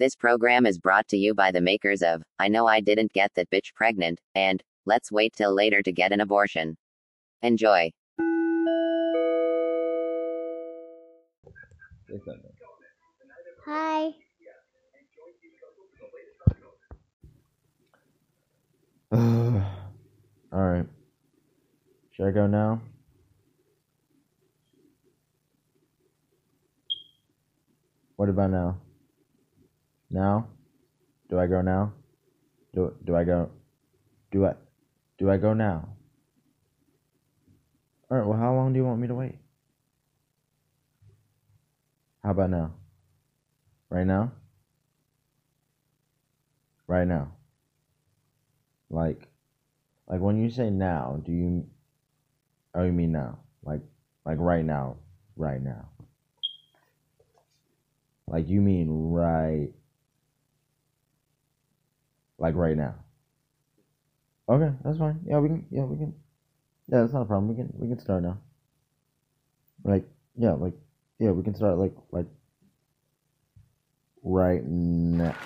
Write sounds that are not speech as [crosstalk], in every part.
This program is brought to you by the makers of I Know I Didn't Get That Bitch Pregnant and Let's Wait Till Later to Get an Abortion. Enjoy. Hi. [sighs] All right. Should I go now? What about now? Now? Do I go now? Do do I go? Do I do I go now? All right. Well, how long do you want me to wait? How about now? Right now? Right now. Like, like when you say now, do you? Oh, you mean now? Like, like right now, right now. Like you mean right? Like right now. Okay, that's fine. Yeah, we can. Yeah, we can. Yeah, that's not a problem. We can. We can start now. Like, yeah, like, yeah, we can start like, like, right now.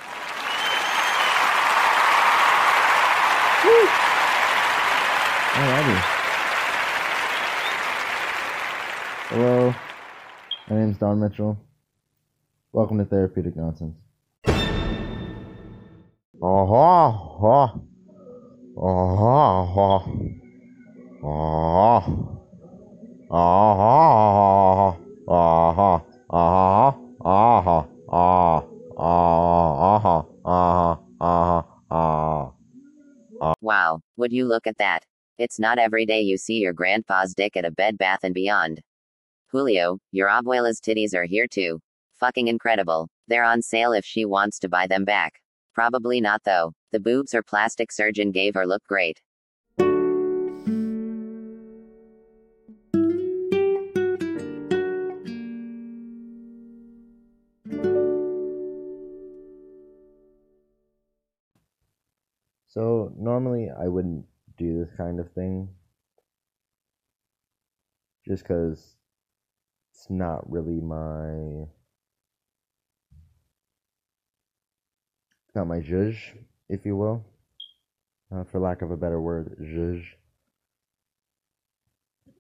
Alrighty. Hello, my name's Don Mitchell. Welcome to Therapeutic Nonsense. Ого, ого, ого, ого, ого, ого, ого, ого. Uh, uh, uh, wow, would you look at that? It's not every day you see your grandpa's dick at a bed bath and beyond. Julio, your abuela's titties are here too. Fucking incredible. They're on sale if she wants to buy them back. Probably not though. The boobs her plastic surgeon gave her look great. So normally I wouldn't do this kind of thing just because it's not really my not my zhuzh, if you will, uh, for lack of a better word, zhuzh.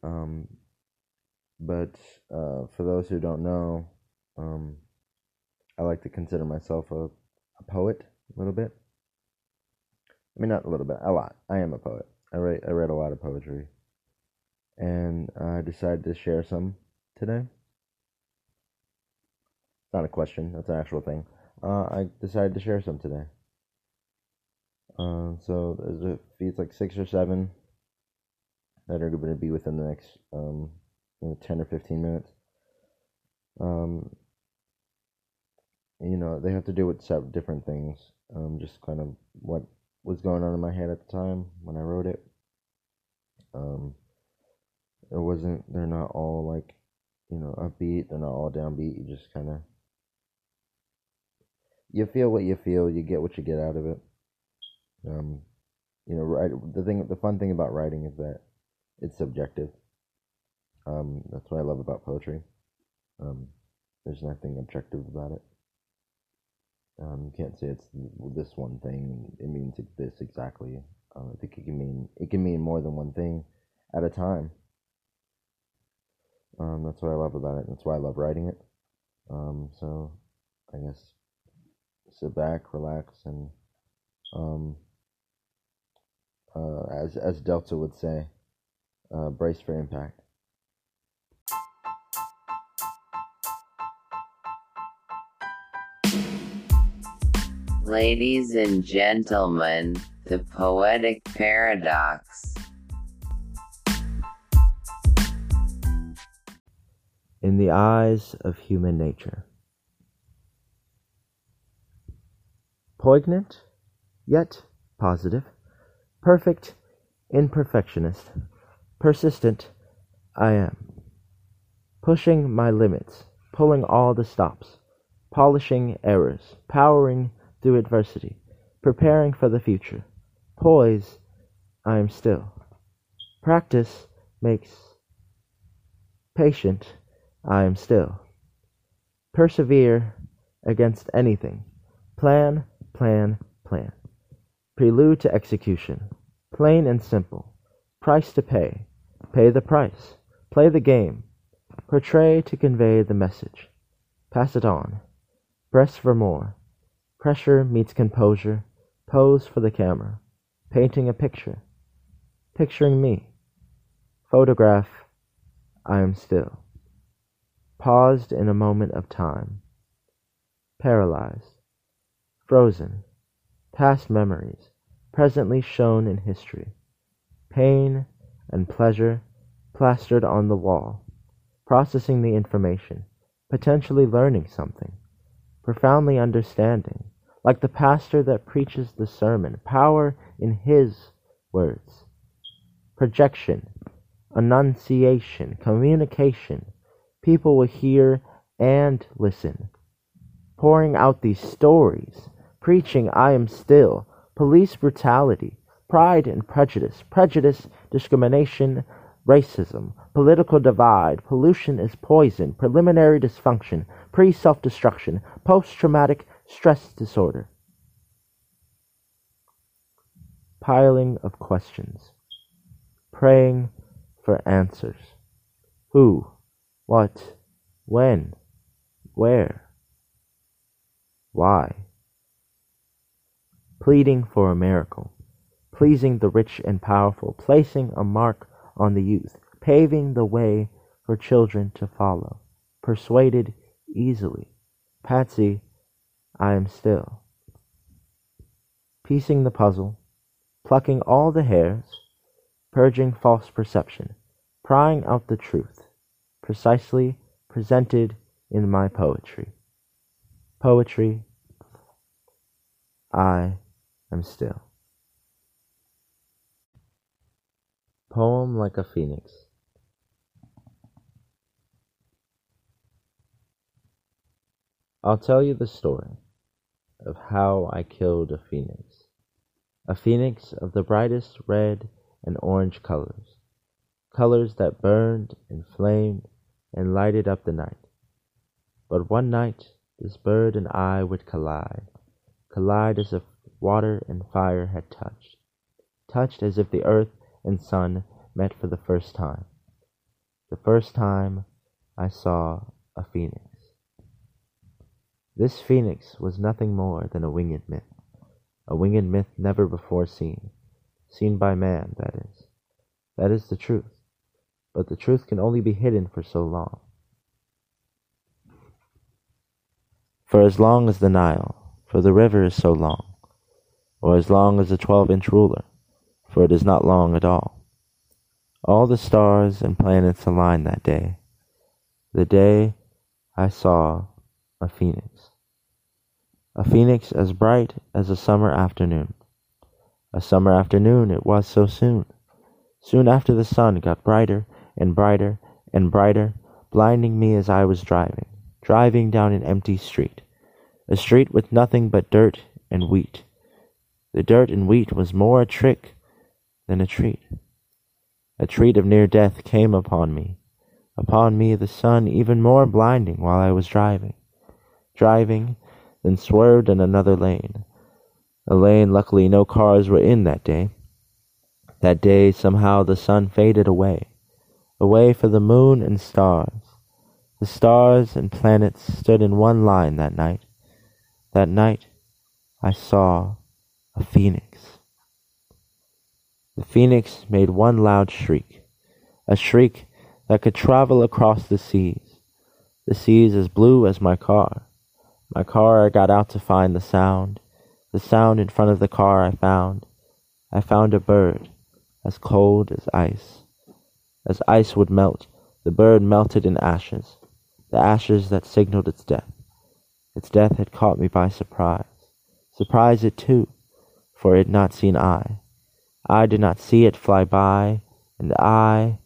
Um, but uh, for those who don't know, um, I like to consider myself a, a poet a little bit. I mean, not a little bit, a lot. I am a poet. I write. I read a lot of poetry, and I decided to share some today. Not a question. That's an actual thing. Uh, I decided to share some today. Uh, so there's a it's like six or seven that are going to be within the next um, you know, ten or fifteen minutes. Um, you know, they have to do with several different things. Um, just kind of what was going on in my head at the time when I wrote it. Um, it wasn't. They're not all like, you know, upbeat. They're not all downbeat. You just kind of. You feel what you feel. You get what you get out of it. Um, you know, right. The thing, the fun thing about writing is that it's subjective. Um, that's what I love about poetry. Um, there's nothing objective about it. Um, you can't say it's this one thing. It means this exactly. Um, I think it can mean it can mean more than one thing at a time. Um, that's what I love about it. That's why I love writing it. So I guess sit back, relax, and um, uh, as as Delta would say, uh, brace for impact. Ladies and gentlemen, the poetic paradox. In the eyes of human nature. Poignant yet positive, perfect imperfectionist, persistent I am, pushing my limits, pulling all the stops, polishing errors, powering through adversity, preparing for the future. Poise, I am still. Practice makes patient, I am still. Persevere against anything. Plan, plan, plan. Prelude to execution. Plain and simple. Price to pay. Pay the price. Play the game. Portray to convey the message. Pass it on. Press for more. Pressure meets composure. Pose for the camera. Painting a picture. Picturing me. Photograph. I am still. Paused in a moment of time. Paralyzed. Frozen. Past memories. Presently shown in history. Pain and pleasure plastered on the wall. Processing the information. Potentially learning something. Profoundly understanding. Like the pastor that preaches the sermon. Power in his words. Projection. Annunciation. Communication. People will hear and listen. Pouring out these stories. Preaching I am still. Police brutality. Pride and prejudice. Prejudice, discrimination, racism, political divide, pollution is poison, preliminary dysfunction, pre self destruction, post traumatic stress disorder. Piling of questions. Praying for answers. Who? What? When? Where? Why? Pleading for a miracle. Pleasing the rich and powerful. Placing a mark on the youth. Paving the way for children to follow. Persuaded easily. Patsy, I am still. Piecing the puzzle. Plucking all the hairs. Purging false perception. Prying out the truth. Precisely presented in my poetry. Poetry, I am still. Poem like a phoenix. I'll tell you the story of how I killed a phoenix. A phoenix of the brightest red and orange colors, colors that burned and flamed and lighted up the night. But one night this bird and I would collide, collide as if water and fire had touched, touched as if the earth and sun met for the first time. The first time I saw a phoenix. This phoenix was nothing more than a winged myth, a winged myth never before seen, seen by man, that is. That is the truth, but the truth can only be hidden for so long. For as long as the Nile, for the river is so long, or as long as a twelve inch ruler, for it is not long at all. All the stars and planets aligned that day, the day I saw a phoenix. A phoenix as bright as a summer afternoon. A summer afternoon it was so soon. Soon after the sun got brighter and brighter and brighter, blinding me as I was driving, driving down an empty street, a street with nothing but dirt and wheat. The dirt and wheat was more a trick than a treat. A treat of near death came upon me, upon me the sun even more blinding while I was driving, driving, then swerved in another lane, a lane luckily no cars were in that day. That day somehow the sun faded away, away for the moon and stars. The stars and planets stood in one line that night. That night I saw a phoenix. The phoenix made one loud shriek, a shriek that could travel across the seas, the seas as blue as my car. My car I got out to find the sound, the sound in front of the car I found. I found a bird, as cold as ice. As ice would melt, the bird melted in ashes, the ashes that signaled its death. Its death had caught me by surprise. Surprise it too, for it not seen I. I did not see it fly by, and I,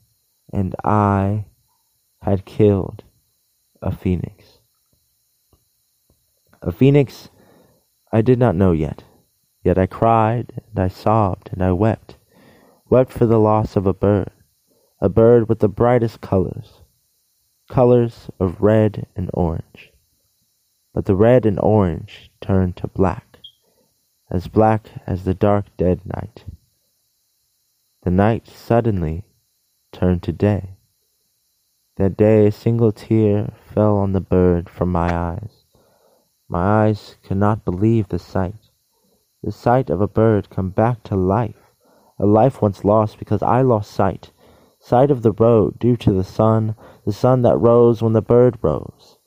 and I had killed a phoenix. A phoenix I did not know yet, yet I cried, and I sobbed, and I wept, wept for the loss of a bird, a bird with the brightest colors, colors of red and orange. But the red and orange turned to black, as black as the dark dead night. The night suddenly turned to day. That day a single tear fell on the bird from my eyes. My eyes could not believe the sight, the sight of a bird come back to life, a life once lost because I lost sight, sight of the road due to the sun, the sun that rose when the bird rose.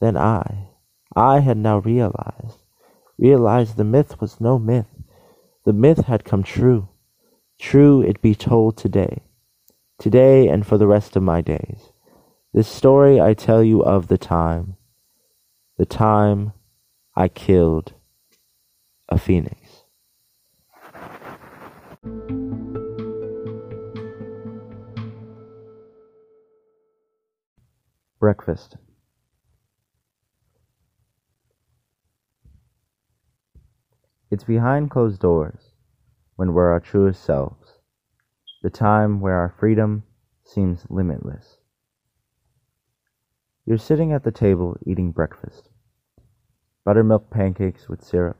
Then I, I had now realized, realized the myth was no myth. The myth had come true. True it be told today, today and for the rest of my days. This story I tell you of the time, the time I killed a phoenix. Breakfast. It's behind closed doors when we're our truest selves, the time where our freedom seems limitless. You're sitting at the table eating breakfast buttermilk pancakes with syrup,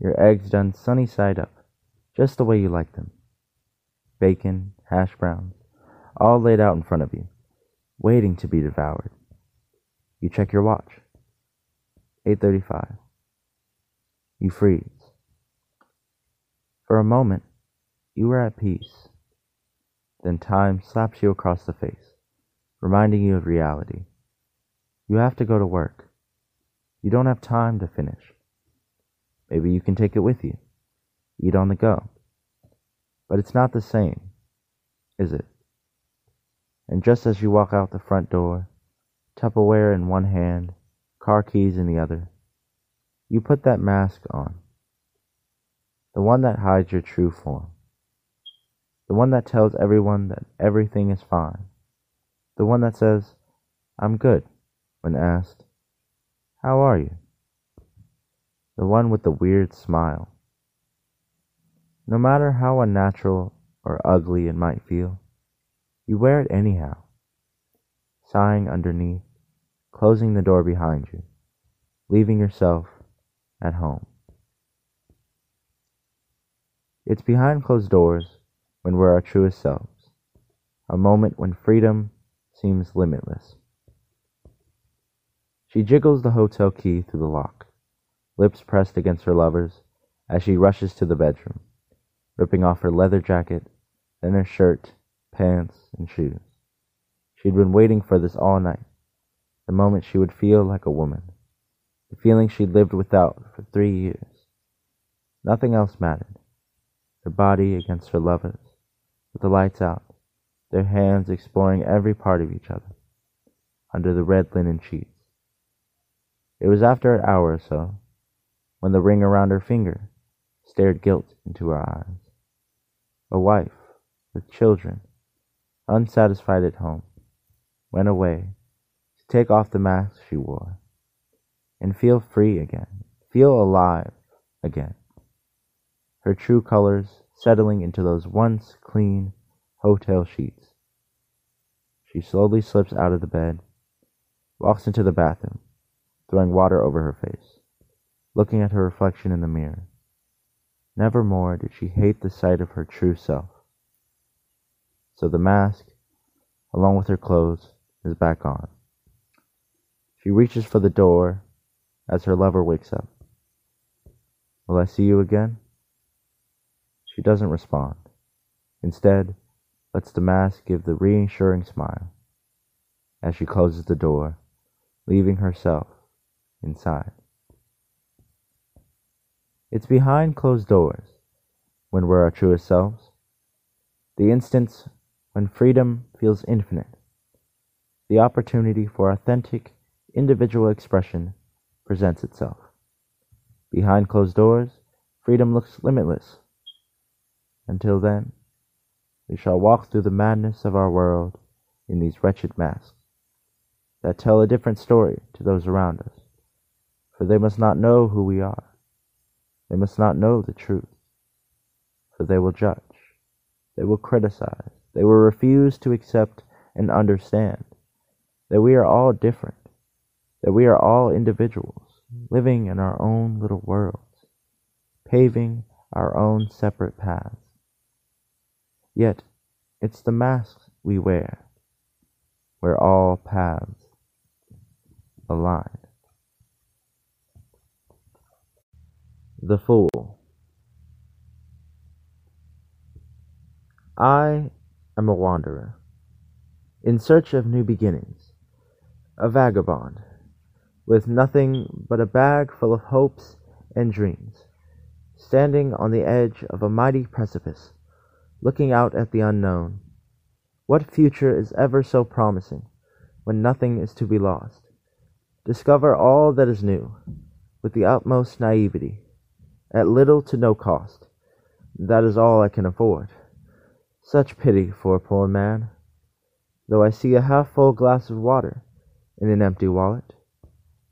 your eggs done sunny side up, just the way you like them, bacon, hash browns, all laid out in front of you, waiting to be devoured. You check your watch. 8:35. You freeze. For a moment, you are at peace. Then time slaps you across the face, reminding you of reality. You have to go to work. You don't have time to finish. Maybe you can take it with you. Eat on the go. But it's not the same, is it? And just as you walk out the front door, Tupperware in one hand, car keys in the other, you put that mask on. The one that hides your true form. The one that tells everyone that everything is fine. The one that says, I'm good, when asked, how are you? The one with the weird smile. No matter how unnatural or ugly it might feel, you wear it anyhow, sighing underneath, closing the door behind you, leaving yourself at home. It's behind closed doors when we're our truest selves, a moment when freedom seems limitless. She jiggles the hotel key through the lock, lips pressed against her lover's, as she rushes to the bedroom, ripping off her leather jacket, then her shirt, pants, and shoes. She'd been waiting for this all night, the moment she would feel like a woman, the feeling she'd lived without for three years. Nothing else mattered. Her body against her lover's, with the lights out, their hands exploring every part of each other, under the red linen sheets. It was after an hour or so, when the ring around her finger stared guilt into her eyes. A wife, with children, unsatisfied at home, went away to take off the mask she wore and feel free again, feel alive again. Her true colors settling into those once clean hotel sheets. She slowly slips out of the bed, walks into the bathroom, throwing water over her face, looking at her reflection in the mirror. Never more did she hate the sight of her true self. So the mask, along with her clothes, is back on. She reaches for the door as her lover wakes up. Will I see you again? She doesn't respond. Instead, lets the mask give the reassuring smile as she closes the door, leaving herself inside. It's behind closed doors when we're our truest selves, the instance when freedom feels infinite, the opportunity for authentic individual expression presents itself. Behind closed doors, freedom looks limitless. Until then, we shall walk through the madness of our world in these wretched masks that tell a different story to those around us, for they must not know who we are. They must not know the truth, for they will judge, they will criticize, they will refuse to accept and understand that we are all different, that we are all individuals living in our own little worlds, paving our own separate paths. Yet, it's the masks we wear where all paths align. The Fool I am a wanderer, in search of new beginnings, a vagabond, with nothing but a bag full of hopes and dreams, standing on the edge of a mighty precipice, looking out at the unknown. What future is ever so promising when nothing is to be lost? Discover all that is new with the utmost naivety, at little to no cost. That is all I can afford. Such pity for a poor man, though I see a half full glass of water in an empty wallet,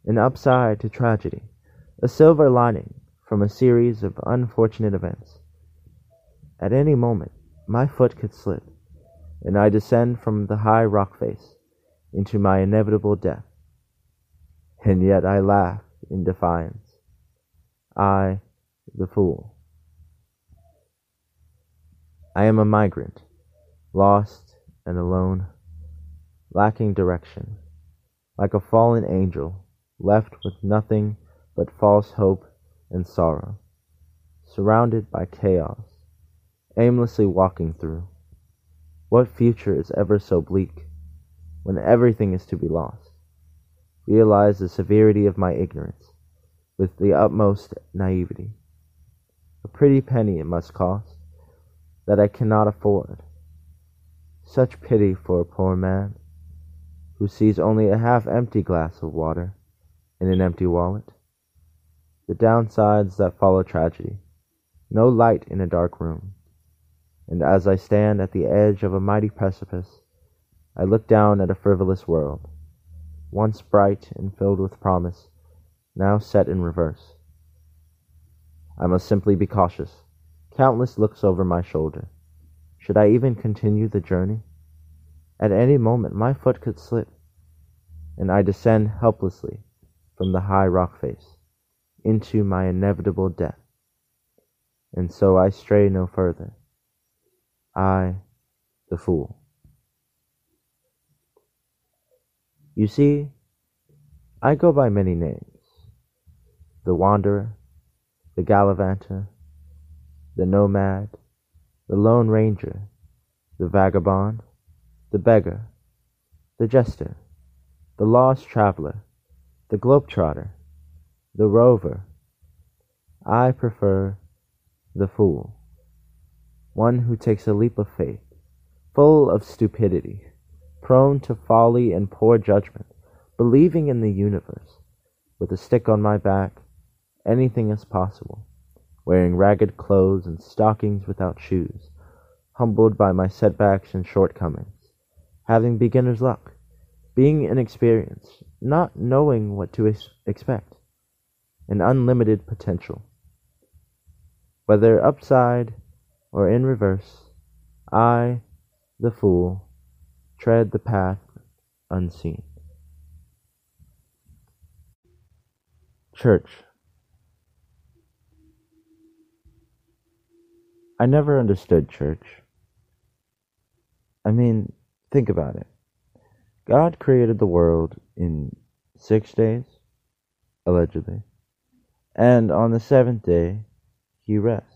an upside to tragedy, a silver lining from a series of unfortunate events. At any moment my foot could slip, and I descend from the high rock face into my inevitable death. And yet I laugh in defiance. I, the fool. I am a migrant, lost and alone, lacking direction, like a fallen angel, left with nothing but false hope and sorrow, surrounded by chaos, aimlessly walking through. What future is ever so bleak, when everything is to be lost? Realize the severity of my ignorance, with the utmost naivety. A pretty penny it must cost, that I cannot afford. Such pity for a poor man, who sees only a half empty glass of water in an empty wallet. The downsides that follow tragedy, no light in a dark room. And as I stand at the edge of a mighty precipice, I look down at a frivolous world, once bright and filled with promise, now set in reverse. I must simply be cautious. Countless looks over my shoulder. Should I even continue the journey? At any moment my foot could slip, and I descend helplessly from the high rock face into my inevitable death. And so I stray no further. I, the fool. You see, I go by many names the wanderer, the gallivanter, the nomad, the lone ranger, the vagabond, the beggar, the jester, the lost traveler, the globetrotter, the rover. I prefer the fool, one who takes a leap of faith, full of stupidity, prone to folly and poor judgment, believing in the universe. With a stick on my back, anything is possible, wearing ragged clothes and stockings without shoes, humbled by my setbacks and shortcomings, having beginner's luck, being inexperienced, not knowing what to ex- expect, an unlimited potential. Whether upside or in reverse, I, the fool, tread the path unseen. Church. I never understood church. I mean, think about it. God created the world in six days, allegedly, and on the seventh day he rests.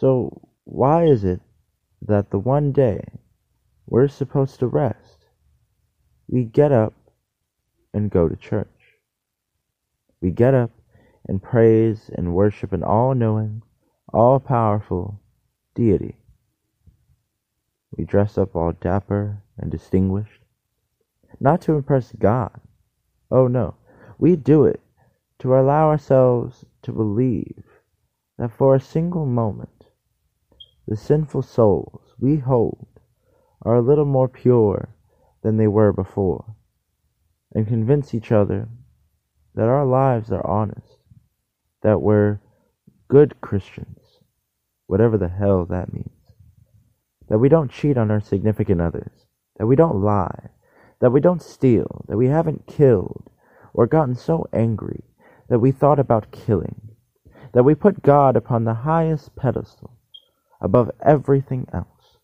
So, why is it that the one day we're supposed to rest, we get up and go to church? We get up and praise and worship an all knowing, all powerful deity. We dress up all dapper and distinguished, not to impress God. Oh no, we do it to allow ourselves to believe that for a single moment the sinful souls we hold are a little more pure than they were before, and convince each other that our lives are honest, that we're good Christians, whatever the hell that means, that we don't cheat on our significant others, that we don't lie, that we don't steal, that we haven't killed or gotten so angry that we thought about killing, that we put God upon the highest pedestal above everything else,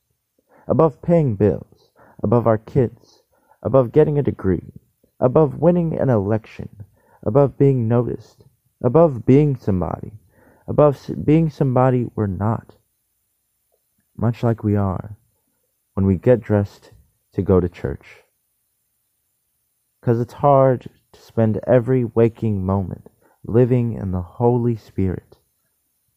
above paying bills, above our kids, above getting a degree, above winning an election, above being noticed, above being somebody, above being somebody we're not. Much like we are when we get dressed to go to church. Because it's hard to spend every waking moment living in the Holy Spirit,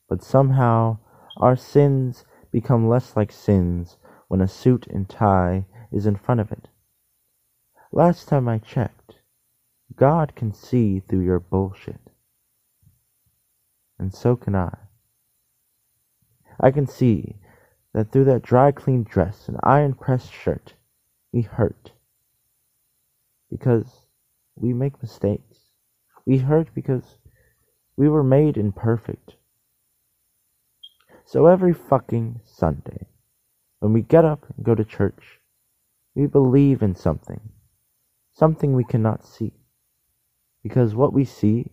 but somehow our sins become less like sins when a suit and tie is in front of it. Last time I checked, God can see through your bullshit. And so can I. I can see that through that dry clean dress and iron pressed shirt, we hurt. Because we make mistakes. We hurt because we were made imperfect. So every fucking Sunday, when we get up and go to church, we believe in something, something we cannot see. Because what we see,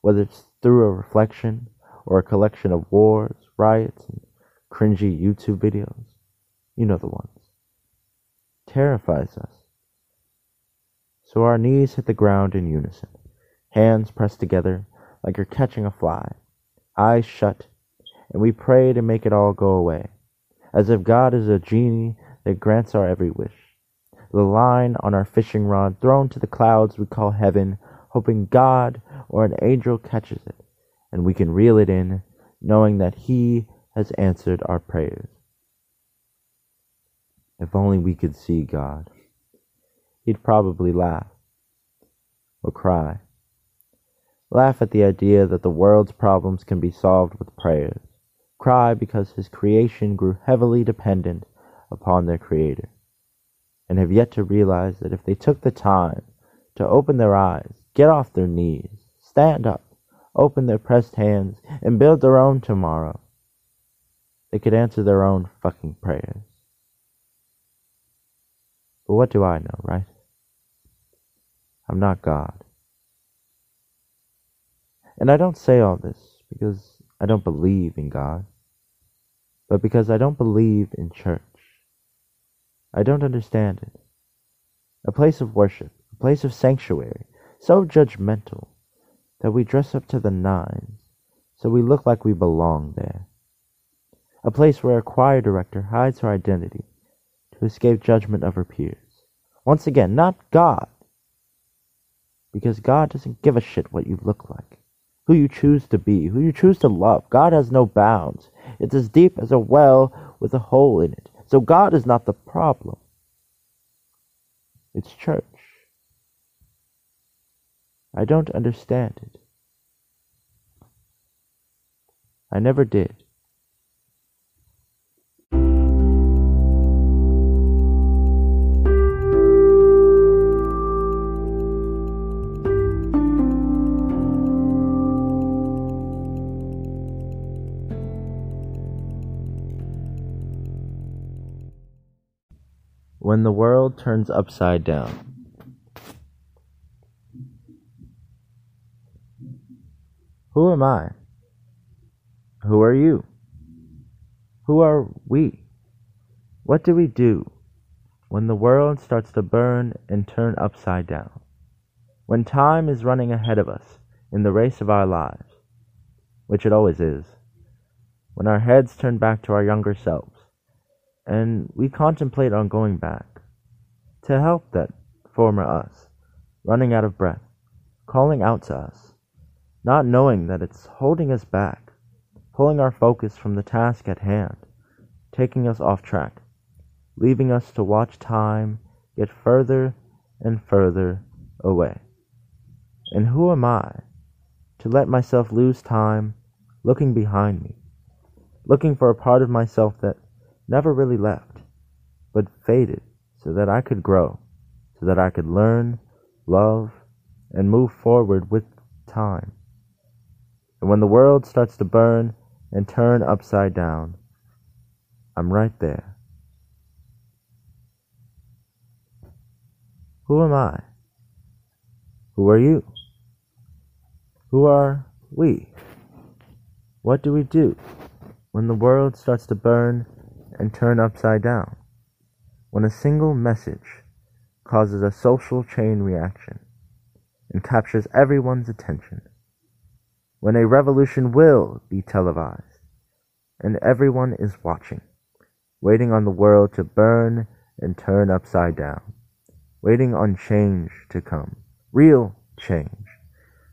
whether it's through a reflection or a collection of wars, riots, and cringy YouTube videos, you know the ones, terrifies us. So our knees hit the ground in unison, hands pressed together like you're catching a fly, eyes shut, and we pray to make it all go away, as if God is a genie that grants our every wish. The line on our fishing rod thrown to the clouds we call heaven, hoping God or an angel catches it, and we can reel it in, knowing that He has answered our prayers. If only we could see God. He'd probably laugh or cry. Laugh at the idea that the world's problems can be solved with prayers. Cry because his creation grew heavily dependent upon their Creator, and have yet to realize that if they took the time to open their eyes, get off their knees, stand up, open their pressed hands, and build their own tomorrow, they could answer their own fucking prayers. But what do I know, right? I'm not God. And I don't say all this because I don't believe in God, but because I don't believe in church. I don't understand it. A place of worship, a place of sanctuary, so judgmental that we dress up to the nines so we look like we belong there. A place where a choir director hides her identity to escape judgment of her peers. Once again, not God, because God doesn't give a shit what you look like, who you choose to be, who you choose to love. God has no bounds. It's as deep as a well with a hole in it. So God is not the problem. It's church. I don't understand it. I never did. When the world turns upside down. Who am I? Who are you? Who are we? What do we do when the world starts to burn and turn upside down? When time is running ahead of us in the race of our lives, which it always is, when our heads turn back to our younger selves, and we contemplate on going back to help that former us, running out of breath, calling out to us, not knowing that it's holding us back, pulling our focus from the task at hand, taking us off track, leaving us to watch time get further and further away. And who am I to let myself lose time looking behind me, looking for a part of myself that never really left, but faded so that I could grow, so that I could learn, love, and move forward with time. And when the world starts to burn and turn upside down, I'm right there. Who am I? Who are you? Who are we? What do we do when the world starts to burn and turn upside down? When a single message causes a social chain reaction and captures everyone's attention? When a revolution will be televised and everyone is watching, waiting on the world to burn and turn upside down, waiting on change to come, real change,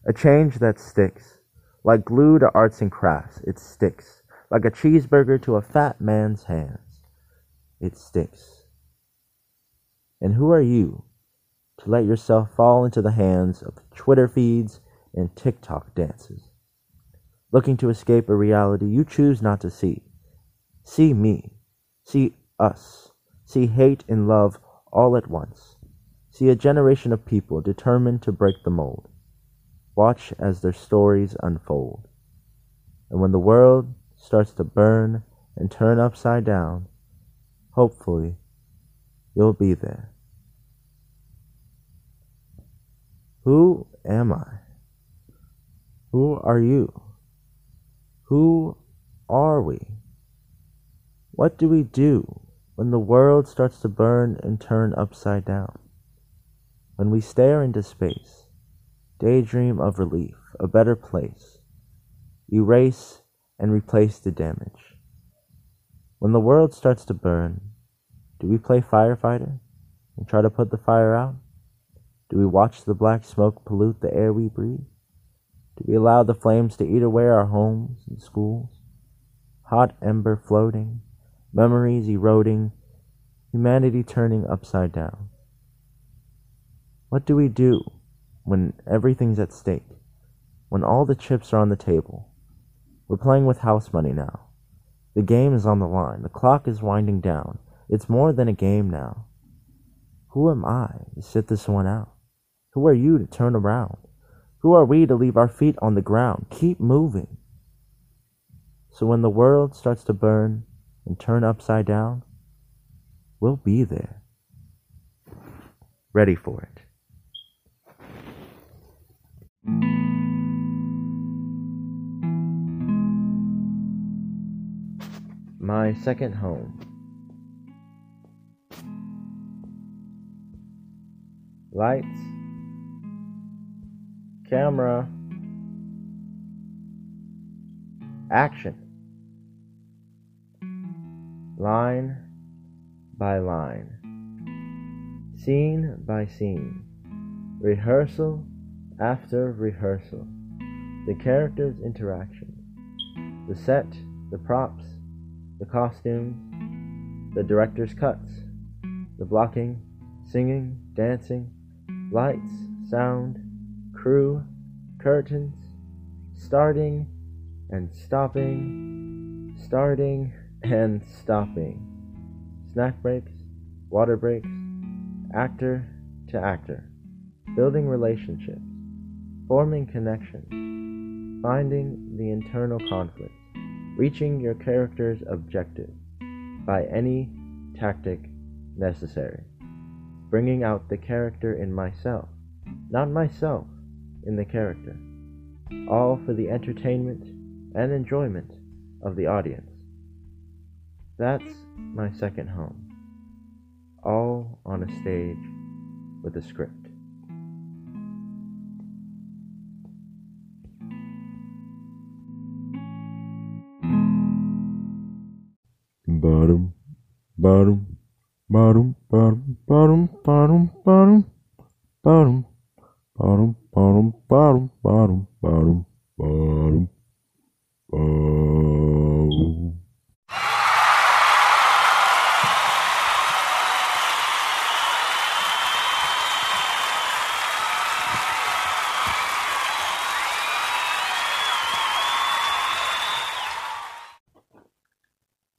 a change that sticks, like glue to arts and crafts, it sticks, like a cheeseburger to a fat man's hands, it sticks. And who are you to let yourself fall into the hands of Twitter feeds and TikTok dances? Looking to escape a reality you choose not to see. See me. See us. See hate and love all at once. See a generation of people determined to break the mold. Watch as their stories unfold. And when the world starts to burn and turn upside down, hopefully you'll be there. Who am I? Who are you? Who are we? What do we do when the world starts to burn and turn upside down? When we stare into space, daydream of relief, a better place, erase and replace the damage. When the world starts to burn, do we play firefighter and try to put the fire out? Do we watch the black smoke pollute the air we breathe? Do we allow the flames to eat away our homes and schools? Hot ember floating, memories eroding, humanity turning upside down. What do we do when everything's at stake? When all the chips are on the table? We're playing with house money now. The game is on the line. The clock is winding down. It's more than a game now. Who am I to sit this one out? Who are you to turn around? Who are we to leave our feet on the ground? Keep moving. So when the world starts to burn and turn upside down, we'll be there. Ready for it. My second home. Lights, camera, action. Line by line, scene by scene, rehearsal after rehearsal, the characters' interactions, the set, the props, the costumes, the director's cuts, the blocking, singing, dancing, lights, sound, crew, curtains, starting and stopping, starting and stopping, snack breaks, water breaks, actor to actor, building relationships, forming connections, finding the internal conflict, reaching your character's objective by any tactic necessary, bringing out the character in myself, not myself in the character, all for the entertainment and enjoyment of the audience. That's my second home, all on a stage with a script. Bottom, bottom, bottom, bottom, bottom, bottom, bottom, bottom, bottom, bottom, bottom, bottom, bottom, bottom, bottom.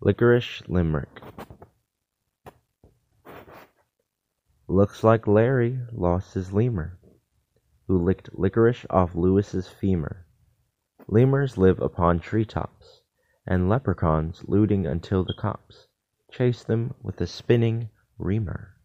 Licorice Limerick. Looks like Larry lost his lemur, who licked licorice off Lewis's femur. Lemurs live upon tree tops, and leprechauns looting until the cops chase them with a spinning reamer.